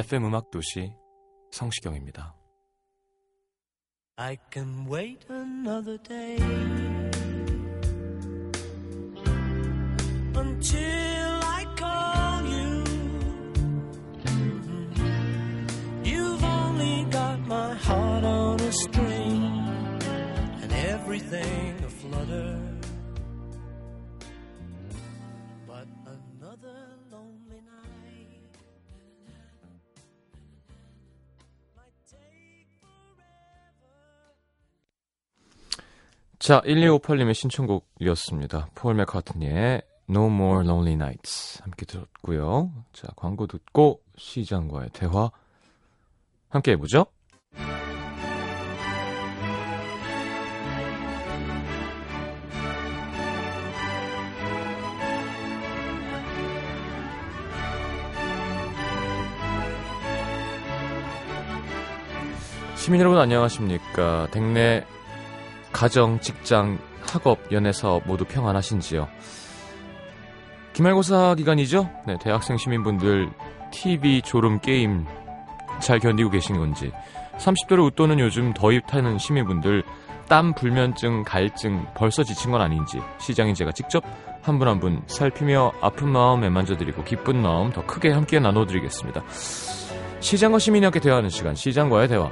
FM 음악 도시 성시경입니다. I can wait another day 자, 1258님의 신청곡이었습니다. 폴 맥카트니의 No More Lonely Nights 함께 들었고요. 자, 광고 듣고 시장과의 대화 함께 해보죠. 시민 여러분 안녕하십니까. 댁내 가정, 직장, 학업, 연애 사업 모두 평안하신지요? 기말고사 기간이죠? 네, 대학생 시민분들 TV, 졸음, 게임 잘 견디고 계신 건지 30도를 웃도는 요즘 더위 타는 시민분들 땀, 불면증, 갈증 벌써 지친 건 아닌지 시장인 제가 직접 한 분 한분 살피며 아픈 마음 애만져드리고 기쁜 마음 더 크게 함께 나눠드리겠습니다. 시장과 시민이 함께 대화하는 시간 시장과의 대화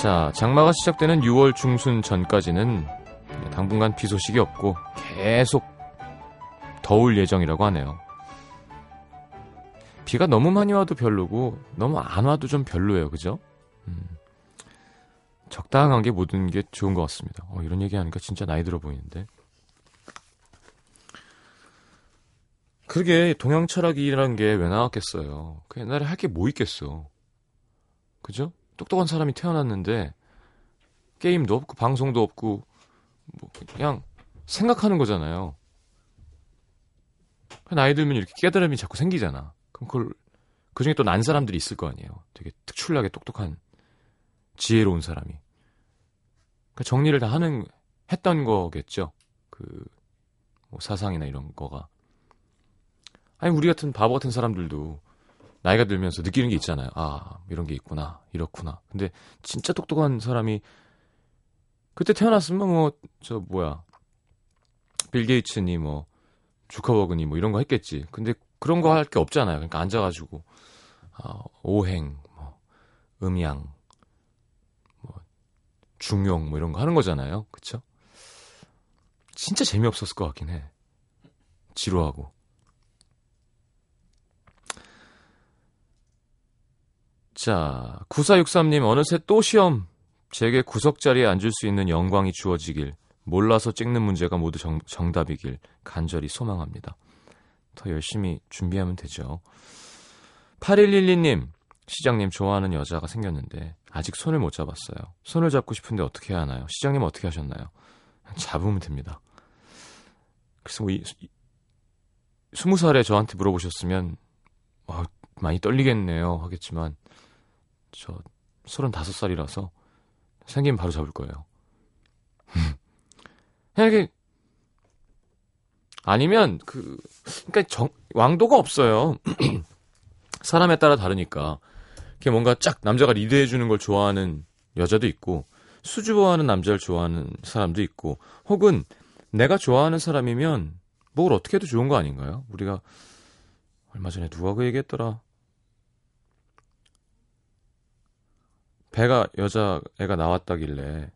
자, 장마가 시작되는 6월 중순 전까지는 당분간 비 소식이 없고 계속 더울 예정이라고 하네요. 비가 너무 많이 와도 별로고 너무 안 와도 좀 별로예요. 그죠? 음, 적당한 게 모든 게 좋은 것 같습니다. 어, 이런 얘기 하니까 진짜 나이 들어 보이는데. 그게 동양 철학이라는 게 왜 나왔겠어요. 그 옛날에 할 게 뭐 있겠어. 그죠? 똑똑한 사람이 태어났는데 게임도 없고 방송도 없고 뭐 그냥 생각하는 거잖아요. 나이 들면 이렇게 깨달음이 자꾸 생기잖아. 그럼 그걸 그 중에 또 난 사람들이 있을 거 아니에요. 되게 특출나게 똑똑한 지혜로운 사람이. 그러니까 정리를 다 하는 했던 거겠죠. 그 뭐 사상이나 이런 거가. 아니 우리 같은 바보 같은 사람들도 나이가 들면서 느끼는 게 있잖아요. 아, 이런 게 있구나. 이렇구나. 근데 진짜 똑똑한 사람이 그때 태어났으면 뭐 저 뭐야. 빌 게이츠니 뭐 주커버그니 뭐 이런 거 했겠지. 근데 그런 거 할 게 없잖아요. 그러니까 앉아 가지고 아, 오행 뭐 음양 뭐 중용 뭐 이런 거 하는 거잖아요. 그쵸 진짜 재미없었을 것 같긴 해. 지루하고. 자, 9463님, 어느새 또 시험. 제게 구석자리에 앉을 수 있는 영광이 주어지길, 몰라서 찍는 문제가 모두 정, 정답이길, 간절히 소망합니다. 더 열심히 준비하면 되죠. 8112님, 시장님 좋아하는 여자가 생겼는데, 아직 손을 못 잡았어요. 손을 잡고 싶은데 어떻게 해야 하나요? 시장님 어떻게 하셨나요? 잡으면 됩니다. 그래서 뭐, 이, 이, 20살에 저한테 물어보셨으면, 와, 많이 떨리겠네요. 하겠지만, 저 35살이라서 생기면 바로 잡을 거예요. 이게 아니면 그 그러니까 정, 왕도가 없어요. 사람에 따라 다르니까. 그게 뭔가 쫙 남자가 리드해 주는 걸 좋아하는 여자도 있고 수줍어하는 남자를 좋아하는 사람도 있고 혹은 내가 좋아하는 사람이면 뭘 어떻게 해도 좋은 거 아닌가요? 우리가 얼마 전에 누가 그 얘기했더라. 배가 여자 애가 나왔다길래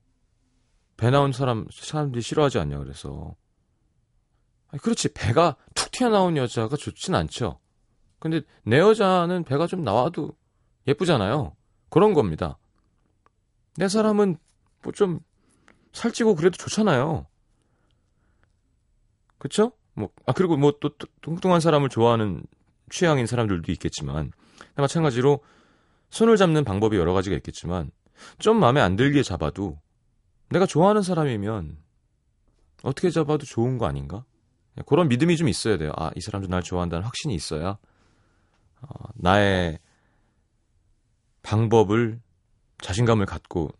배 나온 사람 사람들이 싫어하지 않냐 그래서 아니, 그렇지 배가 툭 튀어나온 여자가 좋진 않죠. 근데 내 여자는 배가 좀 나와도 예쁘잖아요. 그런 겁니다. 내 사람은 뭐 좀 살찌고 그래도 좋잖아요. 그쵸? 뭐, 아, 그리고 뭐 또 뚱뚱한 사람을 좋아하는 취향인 사람들도 있겠지만, 마찬가지로 손을 잡는 방법이 여러 가지가 있겠지만, 좀 마음에 안 들게 잡아도 내가 좋아하는 사람이면 어떻게 잡아도 좋은 거 아닌가? 그런 믿음이 좀 있어야 돼요. 아, 이 사람도 날 좋아한다는 확신이 있어야 어, 나의 방법을 자신감을 갖고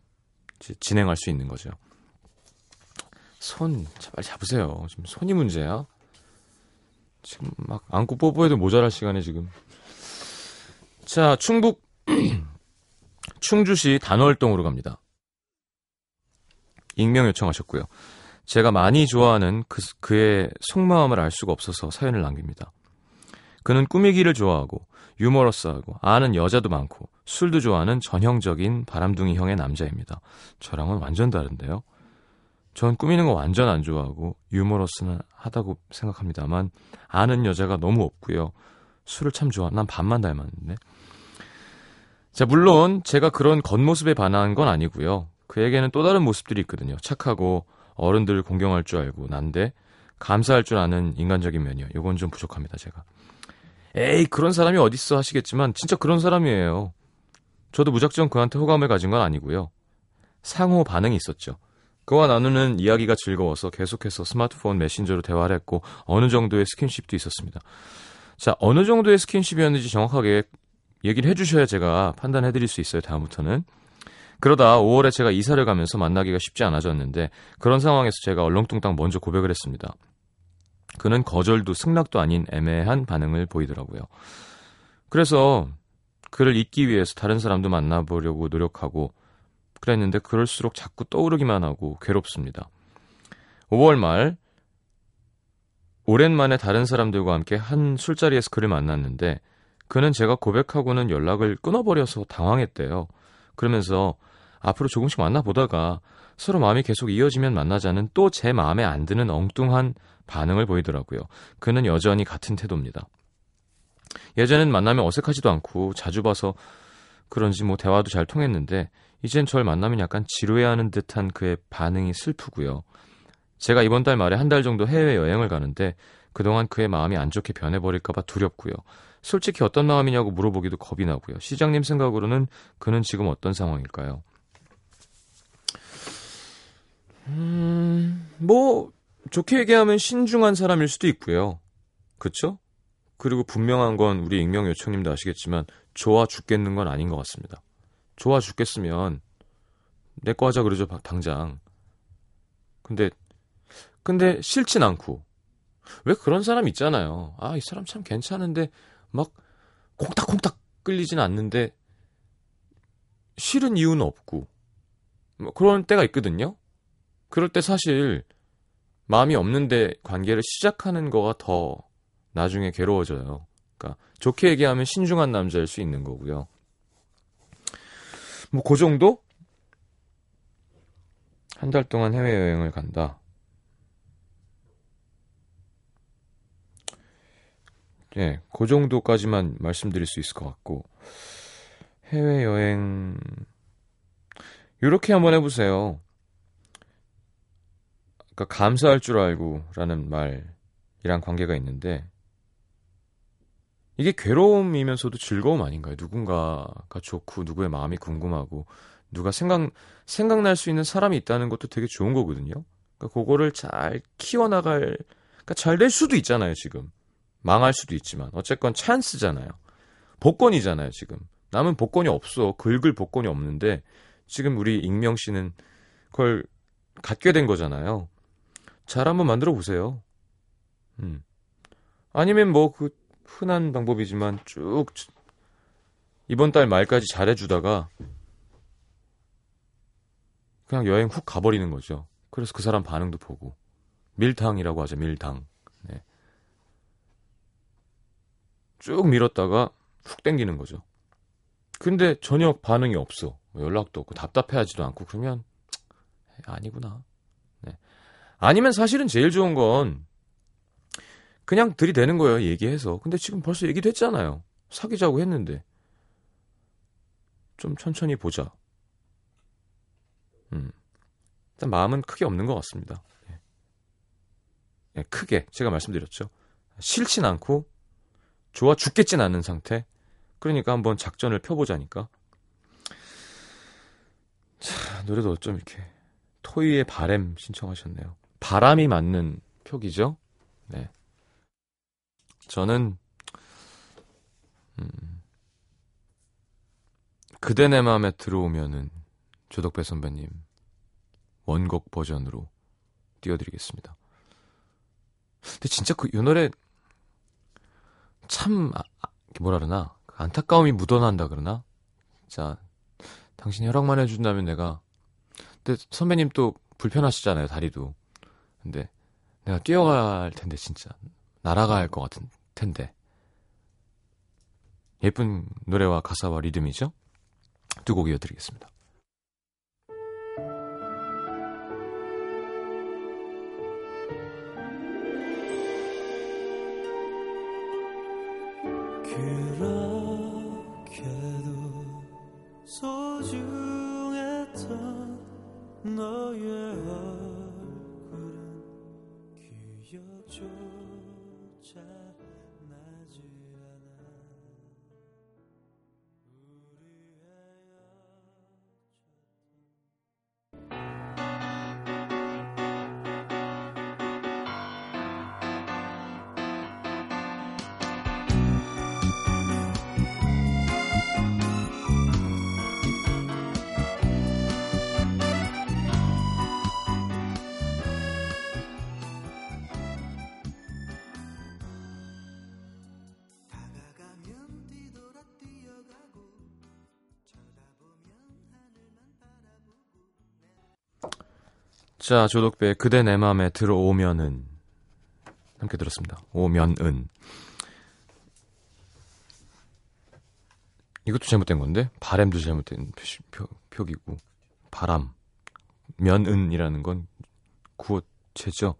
진행할 수 있는 거죠. 손, 빨리 잡으세요. 지금 손이 문제야. 지금 막 안고 뽀뽀해도 모자랄 시간에 지금. 자, 충북 충주시 단월동으로 갑니다. 익명 요청하셨고요. 제가 많이 좋아하는 그, 그의 속마음을 알 수가 없어서 사연을 남깁니다. 그는 꾸미기를 좋아하고 유머러스하고 아는 여자도 많고 술도 좋아하는 전형적인 바람둥이 형의 남자입니다. 저랑은 완전 다른데요. 전 꾸미는 거 완전 안 좋아하고 유머러스는 하다고 생각합니다만 아는 여자가 너무 없고요. 술을 참 좋아. 난 반만 닮았는데. 자, 물론 제가 그런 겉모습에 반한 건 아니고요. 그에게는 또 다른 모습들이 있거든요. 착하고 어른들을 공경할 줄 알고 난데 감사할 줄 아는 인간적인 면이요. 요건 좀 부족합니다, 제가. 에이, 그런 사람이 어딨어 하시겠지만 진짜 그런 사람이에요. 저도 무작정 그한테 호감을 가진 건 아니고요. 상호 반응이 있었죠. 그와 나누는 이야기가 즐거워서 계속해서 스마트폰 메신저로 대화를 했고 어느 정도의 스킨십도 있었습니다. 자, 어느 정도의 스킨십이었는지 정확하게 얘기를 해주셔야 제가 판단해드릴 수 있어요. 다음부터는. 그러다 5월에 제가 이사를 가면서 만나기가 쉽지 않아졌는데 그런 상황에서 제가 얼렁뚱땅 먼저 고백을 했습니다. 그는 거절도 승낙도 아닌 애매한 반응을 보이더라고요. 그래서 그를 잊기 위해서 다른 사람도 만나보려고 노력하고 그랬는데 그럴수록 자꾸 떠오르기만 하고 괴롭습니다. 5월 말 오랜만에 다른 사람들과 함께 한 술자리에서 그를 만났는데 그는 제가 고백하고는 연락을 끊어버려서 당황했대요. 그러면서 앞으로 조금씩 만나보다가 서로 마음이 계속 이어지면 만나자는 또 제 마음에 안 드는 엉뚱한 반응을 보이더라고요. 그는 여전히 같은 태도입니다. 예전엔 만나면 어색하지도 않고 자주 봐서 그런지 뭐 대화도 잘 통했는데 이젠 절 만나면 약간 지루해하는 듯한 그의 반응이 슬프고요. 제가 이번 달 말에 한 달 정도 해외 여행을 가는데 그동안 그의 마음이 안 좋게 변해버릴까봐 두렵고요. 솔직히 어떤 마음이냐고 물어보기도 겁이 나고요. 시장님 생각으로는 그는 지금 어떤 상황일까요? 음, 뭐, 좋게 얘기하면 신중한 사람일 수도 있고요. 그쵸? 그리고 분명한 건 우리 익명 요청님도 아시겠지만, 좋아 죽겠는 건 아닌 것 같습니다. 좋아 죽겠으면, 내 거 하자 그러죠, 당장. 근데, 근데 싫진 않고. 왜 그런 사람 있잖아요. 아, 이 사람 참 괜찮은데, 막 콩닥콩닥 끌리진 않는데 싫은 이유는 없고 뭐 그런 때가 있거든요. 그럴 때 사실 마음이 없는데 관계를 시작하는 거가 더 나중에 괴로워져요. 그러니까 좋게 얘기하면 신중한 남자일 수 있는 거고요. 뭐 그 정도? 한 달 동안 해외여행을 간다. 예, 그 정도까지만 말씀드릴 수 있을 것 같고 해외 여행 이렇게 한번 해보세요. 그러니까 감사할 줄 알고라는 말이랑 관계가 있는데 이게 괴로움이면서도 즐거움 아닌가요? 누군가가 좋고 누구의 마음이 궁금하고 누가 생각 생각날 수 있는 사람이 있다는 것도 되게 좋은 거거든요. 그러니까 그거를 잘 키워나갈 그러니까 잘 될 수도 있잖아요 지금. 망할 수도 있지만 어쨌건 찬스잖아요. 복권이잖아요, 지금. 남은 복권이 없어. 긁을 복권이 없는데 지금 우리 익명 씨는 그걸 갖게 된 거잖아요. 잘 한번 만들어 보세요. 음. 아니면 뭐 그 흔한 방법이지만 쭉 이번 달 말까지 잘해주다가 그냥 여행 훅 가버리는 거죠. 그래서 그 사람 반응도 보고 밀당이라고 하죠. 밀당. 쭉 밀었다가 훅 땡기는 거죠. 근데 전혀 반응이 없어. 뭐 연락도 없고 답답해하지도 않고 그러면 아니구나. 네. 아니면 사실은 제일 좋은 건 그냥 들이대는 거예요. 얘기해서. 근데 지금 벌써 얘기됐잖아요. 사귀자고 했는데. 좀 천천히 보자. 음. 일단 마음은 크게 없는 것 같습니다. 예. 예, 크게 제가 말씀드렸죠. 싫진 않고 좋아 죽겠진 않은 상태. 그러니까 한번 작전을 펴보자니까. 자, 노래도 좀 이렇게 토이의 바램 신청하셨네요. 바람이 맞는 표기죠. 네. 저는 음, 그대 내 마음에 들어오면은 조덕배 선배님 원곡 버전으로 띄워드리겠습니다. 근데 진짜 그 이 노래 참 아, 아, 뭐라 그러나? 안타까움이 묻어난다 그러나? 자 당신이 허락만 해준다면 내가 근데 선배님 또 불편하시잖아요 다리도. 근데 내가 뛰어갈 텐데 진짜. 날아갈 것 같은 텐데. 예쁜 노래와 가사와 리듬이죠? 두 곡 이어드리겠습니다 너의 얼굴은 기억조차 자, 조덕배의 그대 내 맘에 들어오면은 함께 들었습니다. 오면은 이것도 잘못된 건데 바램도 잘못된 표시, 표, 표기고 바람 면은이라는 건 구어체죠.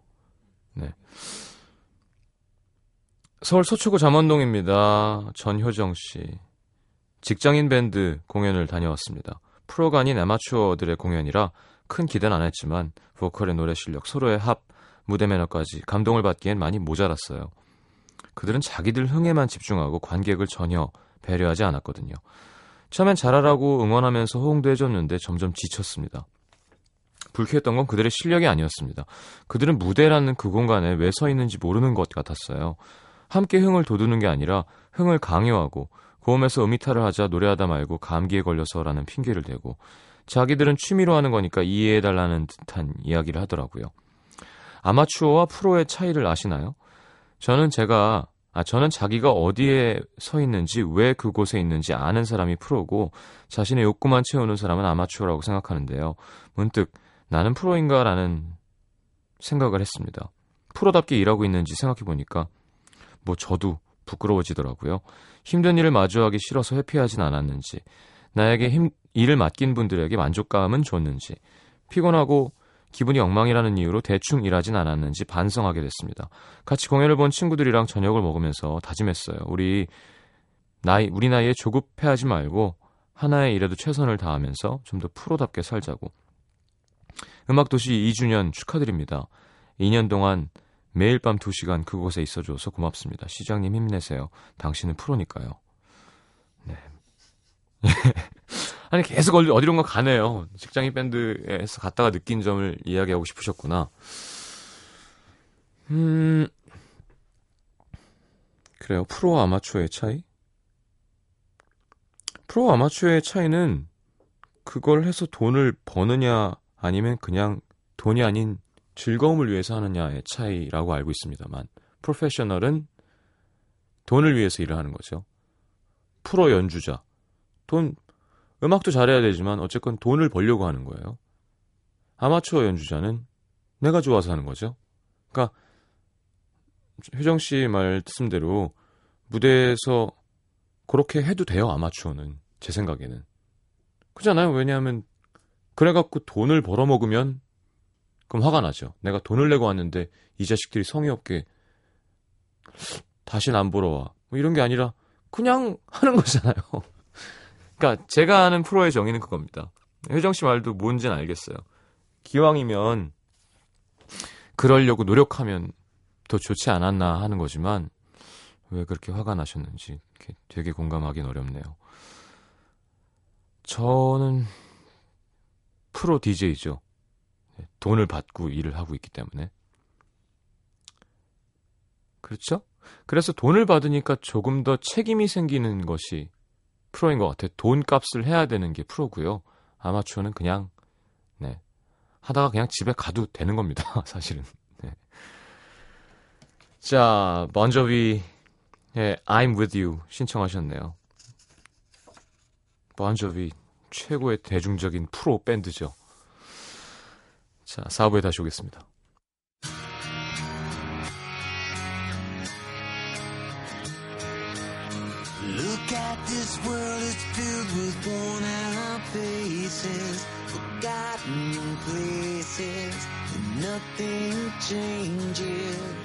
네. 서울 서초구 잠원동입니다. 전효정 씨. 직장인 밴드 공연을 다녀왔습니다. 프로가 아닌 아마추어들의 공연이라 큰 기대는 안 했지만 보컬의 노래 실력, 서로의 합, 무대 매너까지 감동을 받기엔 많이 모자랐어요. 그들은 자기들 흥에만 집중하고 관객을 전혀 배려하지 않았거든요. 처음엔 잘하라고 응원하면서 호응도 해줬는데 점점 지쳤습니다. 불쾌했던 건 그들의 실력이 아니었습니다. 그들은 무대라는 그 공간에 왜 서 있는지 모르는 것 같았어요. 함께 흥을 돋우는 게 아니라 흥을 강요하고 고음에서 음이탈을 하자 노래하다 말고 감기에 걸려서라는 핑계를 대고 자기들은 취미로 하는 거니까 이해해달라는 듯한 이야기를 하더라고요. 아마추어와 프로의 차이를 아시나요? 저는 제가 아 저는 자기가 어디에 서 있는지 왜 그곳에 있는지 아는 사람이 프로고 자신의 욕구만 채우는 사람은 아마추어라고 생각하는데요. 문득 나는 프로인가 라는 생각을 했습니다. 프로답게 일하고 있는지 생각해 보니까 뭐 저도 부끄러워지더라고요. 힘든 일을 마주하기 싫어서 회피하진 않았는지, 나에게 힘, 일을 맡긴 분들에게 만족감은 줬는지, 피곤하고 기분이 엉망이라는 이유로 대충 일하진 않았는지 반성하게 됐습니다. 같이 공연을 본 친구들이랑 저녁을 먹으면서 다짐했어요. 우리 나이 우리 나이에 조급해하지 말고 하나의 일에도 최선을 다하면서 좀 더 프로답게 살자고. 음악도시 2주년 축하드립니다. 2년 동안 매일 밤 2시간 그곳에 있어줘서 고맙습니다. 시장님 힘내세요. 당신은 프로니까요. 네. 아니, 계속 어디, 어디론가 가네요. 직장인 밴드에서 갔다가 느낀 점을 이야기하고 싶으셨구나. 음, 그래요. 프로와 아마추어의 차이? 프로와 아마추어의 차이는 그걸 해서 돈을 버느냐 아니면 그냥 돈이 아닌 즐거움을 위해서 하느냐의 차이라고 알고 있습니다만 프로페셔널은 돈을 위해서 일을 하는 거죠. 프로 연주자 돈 음악도 잘해야 되지만 어쨌건 돈을 벌려고 하는 거예요. 아마추어 연주자는 내가 좋아서 하는 거죠. 그러니까 효정 씨 말씀대로 무대에서 그렇게 해도 돼요. 아마추어는 제 생각에는 그잖아요. 왜냐하면 그래갖고 돈을 벌어먹으면 그럼 화가 나죠. 내가 돈을 내고 왔는데 이 자식들이 성의 없게 다시는 안 보러 와. 뭐 이런 게 아니라 그냥 하는 거잖아요. 그러니까 제가 아는 프로의 정의는 그겁니다. 혜정 씨 말도 뭔지는 알겠어요. 기왕이면 그러려고 노력하면 더 좋지 않았나 하는 거지만 왜 그렇게 화가 나셨는지 되게 공감하기는 어렵네요. 저는 프로 DJ죠. 돈을 받고 일을 하고 있기 때문에. 그렇죠? 그래서 돈을 받으니까 조금 더 책임이 생기는 것이 프로인 것 같아요. 돈 값을 해야 되는 게 프로고요. 아마추어는 그냥, 네. 하다가 그냥 집에 가도 되는 겁니다. 사실은. 네. 자, 먼저비, 예, I'm with you 신청하셨네요. 먼저비 최고의 대중적인 프로 밴드죠. 자, 4부에 다시 오겠습니다. Forgotten places, and nothing changes.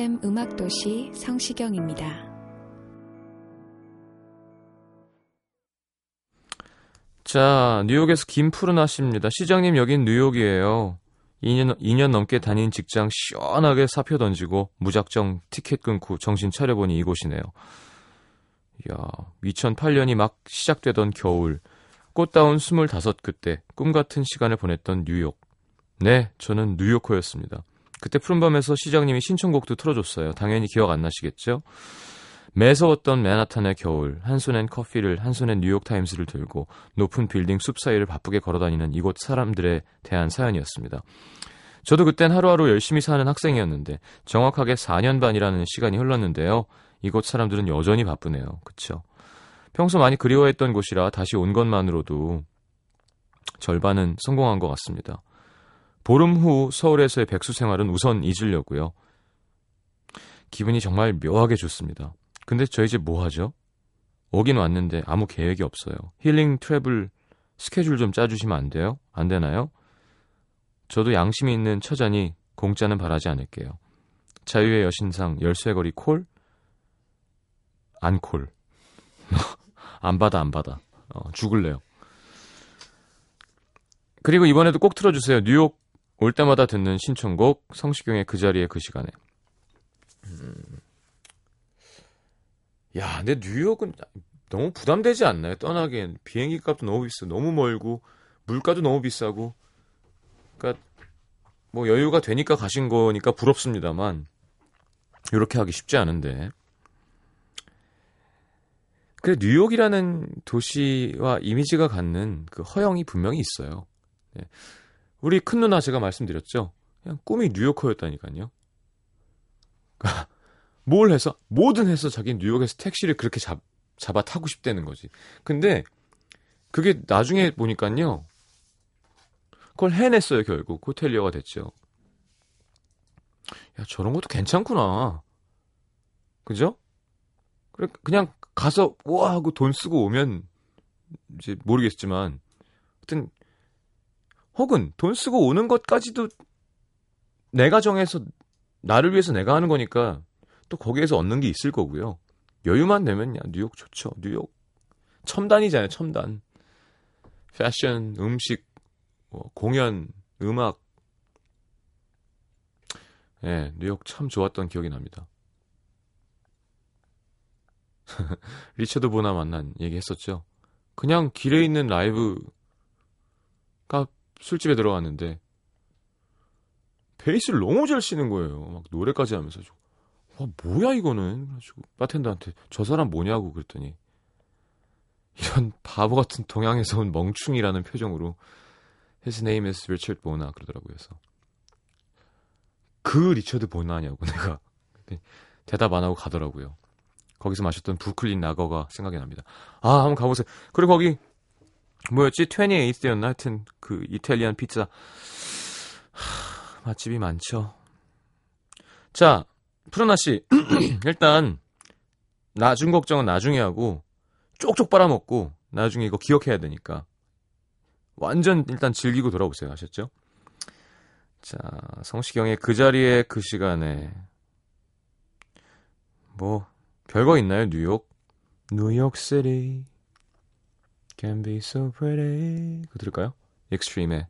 FM 음악도시 성시경입니다. 자, 뉴욕에서 김푸르나 씨입니다. 시장님, 여긴 뉴욕이에요. 2년, 2년 넘게 다닌 직장 시원하게 사표 던지고 무작정 티켓 끊고 정신 차려보니 이곳이네요. 이야, 2008년이 막 시작되던 겨울, 꽃다운 25 그때 꿈 같은 시간을 보냈던 뉴욕. 네, 저는 뉴요커였습니다. 그때 푸른밤에서 시장님이 신청곡도 틀어줬어요. 당연히 기억 안 나시겠죠? 매서웠던 맨하탄의 겨울, 한 손엔 커피를, 한 손엔 뉴욕타임스를 들고 높은 빌딩 숲 사이를 바쁘게 걸어다니는 이곳 사람들에 대한 사연이었습니다. 저도 그땐 하루하루 열심히 사는 학생이었는데 정확하게 4년 반이라는 시간이 흘렀는데요. 이곳 사람들은 여전히 바쁘네요. 그쵸? 평소 많이 그리워했던 곳이라 다시 온 것만으로도 절반은 성공한 것 같습니다. 보름 후 서울에서의 백수 생활은 우선 잊으려고요. 기분이 정말 묘하게 좋습니다. 근데 저 이제 뭐 하죠? 오긴 왔는데 아무 계획이 없어요. 힐링 트래블 스케줄 좀 짜주시면 안 돼요? 안 되나요? 저도 양심이 있는 처자니 공짜는 바라지 않을게요. 자유의 여신상 열쇠거리 콜? 안 콜. 안 받아 안 받아. 어, 죽을래요. 그리고 이번에도 꼭 틀어주세요. 뉴욕 올 때마다 듣는 신청곡 성시경의 그 자리에 그 시간에. 음. 야, 근데 뉴욕은 너무 부담되지 않나요? 떠나기엔 비행기 값도 너무 비싸, 너무 멀고 물가도 너무 비싸고. 그러니까 뭐 여유가 되니까 가신 거니까 부럽습니다만 이렇게 하기 쉽지 않은데. 그래 뉴욕이라는 도시와 이미지가 갖는 그 허영이 분명히 있어요. 네. 우리 큰 누나 제가 말씀드렸죠. 그냥 꿈이 뉴요커였다니까요. 뭘 해서 뭐든 해서 자기 뉴욕에서 택시를 그렇게 잡, 잡아 타고 싶다는 거지. 근데 그게 나중에 보니까요. 그걸 해냈어요, 결국. 호텔리어가 됐죠. 야, 저런 것도 괜찮구나. 그죠? 그래, 그냥 가서, 와! 하고 돈 쓰고 오면, 이제 모르겠지만, 하여튼, 혹은 돈 쓰고 오는 것까지도 내가 정해서, 나를 위해서 내가 하는 거니까, 또 거기에서 얻는 게 있을 거고요. 여유만 되면, 야, 뉴욕 좋죠. 뉴욕. 첨단이잖아요, 첨단. 패션, 음식, 뭐, 공연, 음악. 예, 뉴욕 참 좋았던 기억이 납니다. 리처드 보나 만난 얘기 했었죠. 그냥 길에 있는 라이브가 술집에 들어갔는데 베이스를 너무 잘 치는 거예요. 막 노래까지 하면서 와 뭐야 이거는 그래가지고 바텐더한테 저 사람 뭐냐고 그랬더니 이런 바보 같은 동양에서 온 멍충이라는 표정으로 His name is Richard Bona 그러더라고요. 그래서 그 리처드 보나냐고 내가 대답 안 하고 가더라고요. 거기서 마셨던 브루클린 라거가 생각이 납니다. 아, 한번 가보세요. 그리고 거기 뭐였지? 28였나? 하여튼 그 이탈리안 피자 하, 맛집이 많죠. 자, 푸르나 씨 일단 나중 걱정은 나중에 하고 쪽쪽 빨아먹고 나중에 이거 기억해야 되니까 완전 일단 즐기고 돌아오세요. 아셨죠? 자, 성시경의 그 자리에 그 시간에 뭐 별거 있나요? 뉴욕? 뉴욕 시티 can be so pretty. 그거 들을까요? Extreme의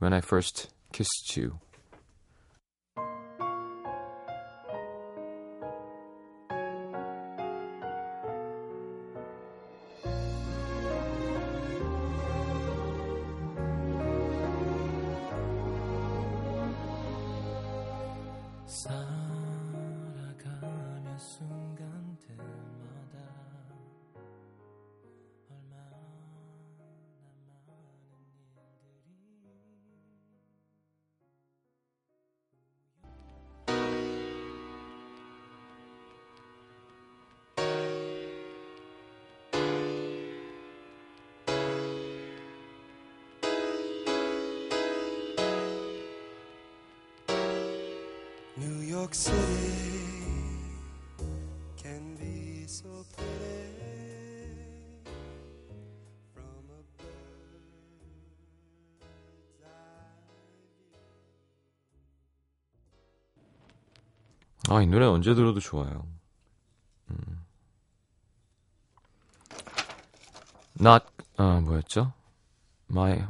When I First Kissed You. New York City can be so pretty from a bird's eye view. 아, 이 노래 언제 들어도 좋아요. 음. Not, 아, 뭐였죠? My,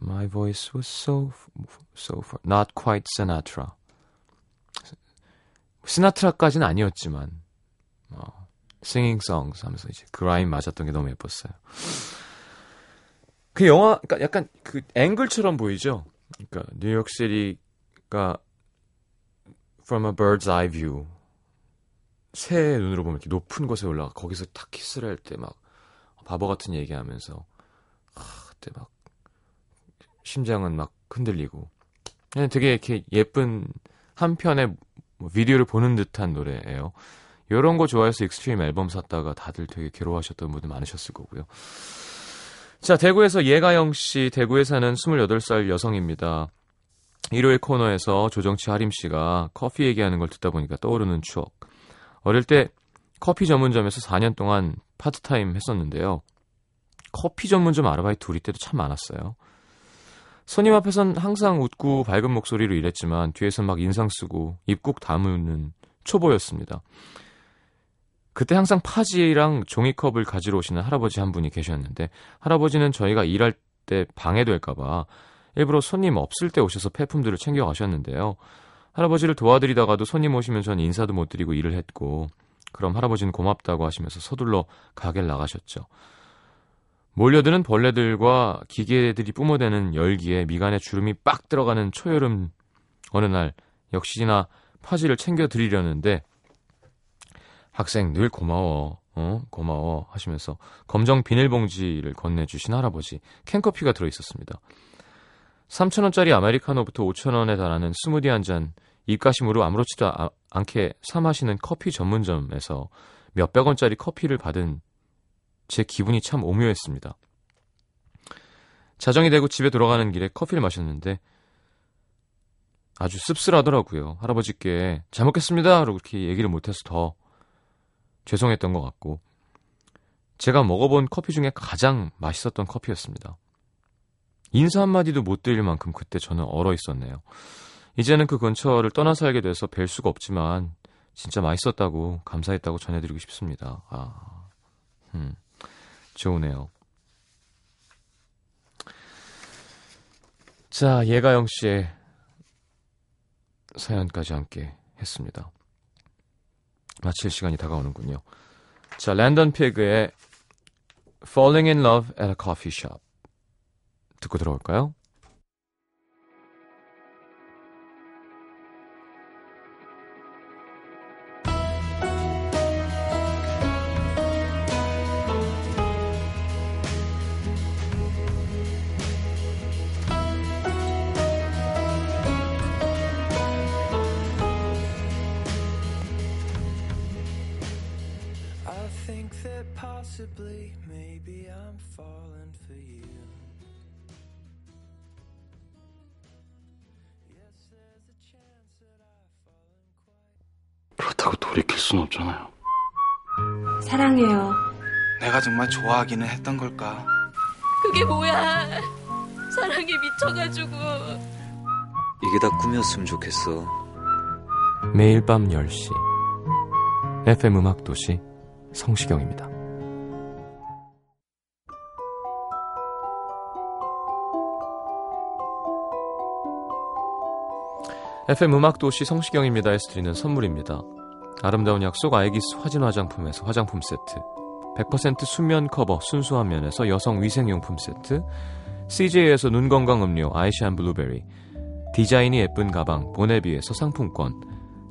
my voice was so, so far, not quite Sinatra. 시나트라까지는 아니었지만, 어, singing songs 하면서 이제 그 라인 맞았던 게 너무 예뻤어요. 그 영화, 그러니까 약간 그 앵글처럼 보이죠? 그러니까 뉴욕시티가 from a bird's eye view. 새의 눈으로 보면 이렇게 높은 곳에 올라가 거기서 탁 키스를 할 때 막 바보 같은 얘기하면서 아, 그때 막 심장은 막 흔들리고 그냥 되게 이렇게 예쁜 한 편의 뭐 비디오를 보는 듯한 노래예요. 이런 거 좋아해서 익스트림 앨범 샀다가 다들 되게 괴로워하셨던 분들 많으셨을 거고요. 자, 대구에서 예가영 씨, 대구에 사는 28살 여성입니다. 일요일 코너에서 조정치 하림 씨가 커피 얘기하는 걸 듣다 보니까 떠오르는 추억. 어릴 때 커피 전문점에서 4년 동안 파트타임 했었는데요. 커피 전문점 아르바이트 우리 때도 참 많았어요. 손님 앞에선 항상 웃고 밝은 목소리로 일했지만 뒤에서 막 인상 쓰고 입국 다무는 초보였습니다. 그때 항상 파지랑 종이컵을 가지러 오시는 할아버지 한 분이 계셨는데 할아버지는 저희가 일할 때 방해될까봐 일부러 손님 없을 때 오셔서 폐품들을 챙겨 가셨는데요. 할아버지를 도와드리다가도 손님 오시면 전 인사도 못 드리고 일을 했고 그럼 할아버지는 고맙다고 하시면서 서둘러 가게를 나가셨죠. 몰려드는 벌레들과 기계들이 뿜어대는 열기에 미간에 주름이 빡 들어가는 초여름 어느 날 역시나 파지를 챙겨 드리려는데 학생 늘 고마워 어 고마워 하시면서 검정 비닐봉지를 건네주신 할아버지 캔커피가 들어있었습니다. 3,000원짜리 아메리카노부터 5,000원에 달하는 스무디 한 잔 입가심으로 아무렇지도 아- 않게 사 마시는 커피 전문점에서 몇백 원짜리 커피를 받은 제 기분이 참 오묘했습니다. 자정이 되고 집에 돌아가는 길에 커피를 마셨는데 아주 씁쓸하더라고요. 할아버지께 잘 먹겠습니다. 라고 그렇게 얘기를 못해서 더 죄송했던 것 같고 제가 먹어본 커피 중에 가장 맛있었던 커피였습니다. 인사 한마디도 못 드릴 만큼 그때 저는 얼어 있었네요. 이제는 그 근처를 떠나 살게 돼서 뵐 수가 없지만 진짜 맛있었다고 감사했다고 전해드리고 싶습니다. 아, 음, 좋으네요. 자, 예가영 씨의 사연까지 함께 했습니다. 마칠 시간이 다가오는군요. 자, 랜던 피그의 Falling in Love at a Coffee Shop 듣고 들어올까요? 순 없잖아요. 사랑해요. 내가 정말 좋아하기는 했던 걸까? 그게 뭐야? 사랑에 미쳐가지고. 이게 다 꿈이었으면 좋겠어. 매일 밤 10시 FM 음악 도시 성시경입니다. FM 음악 도시 성시경입니다 에서 드리는 선물입니다. 아름다운 약속 아이기스 화진 화장품에서 화장품 세트 100% 순면 커버 순수한 면에서 여성 위생용품 세트 CJ에서 눈 건강 음료 아이시안 블루베리 디자인이 예쁜 가방 보네비에서 상품권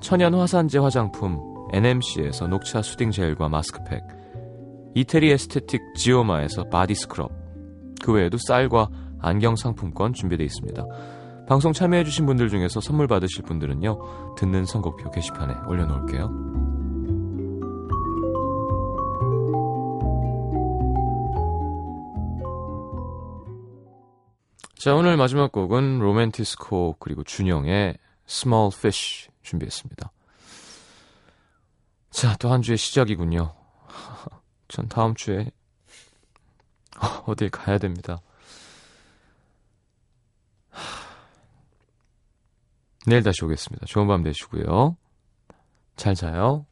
천연 화산재 화장품 NMC에서 녹차 soothing 젤과 마스크팩 이태리 에스테틱 지오마에서 body scrub 그 외에도 쌀과 안경 상품권 준비되어 있습니다. 방송 참여해주신 분들 중에서 선물 받으실 분들은요 듣는 선곡표 게시판에 올려놓을게요. 자 오늘 마지막 곡은 로맨티스코 그리고 준영의 Small Fish 준비했습니다. 자, 또 한 주의 시작이군요. 전 다음 주에 어딜 가야 됩니다. 내일 다시 오겠습니다. 좋은 밤 되시고요. 잘 자요.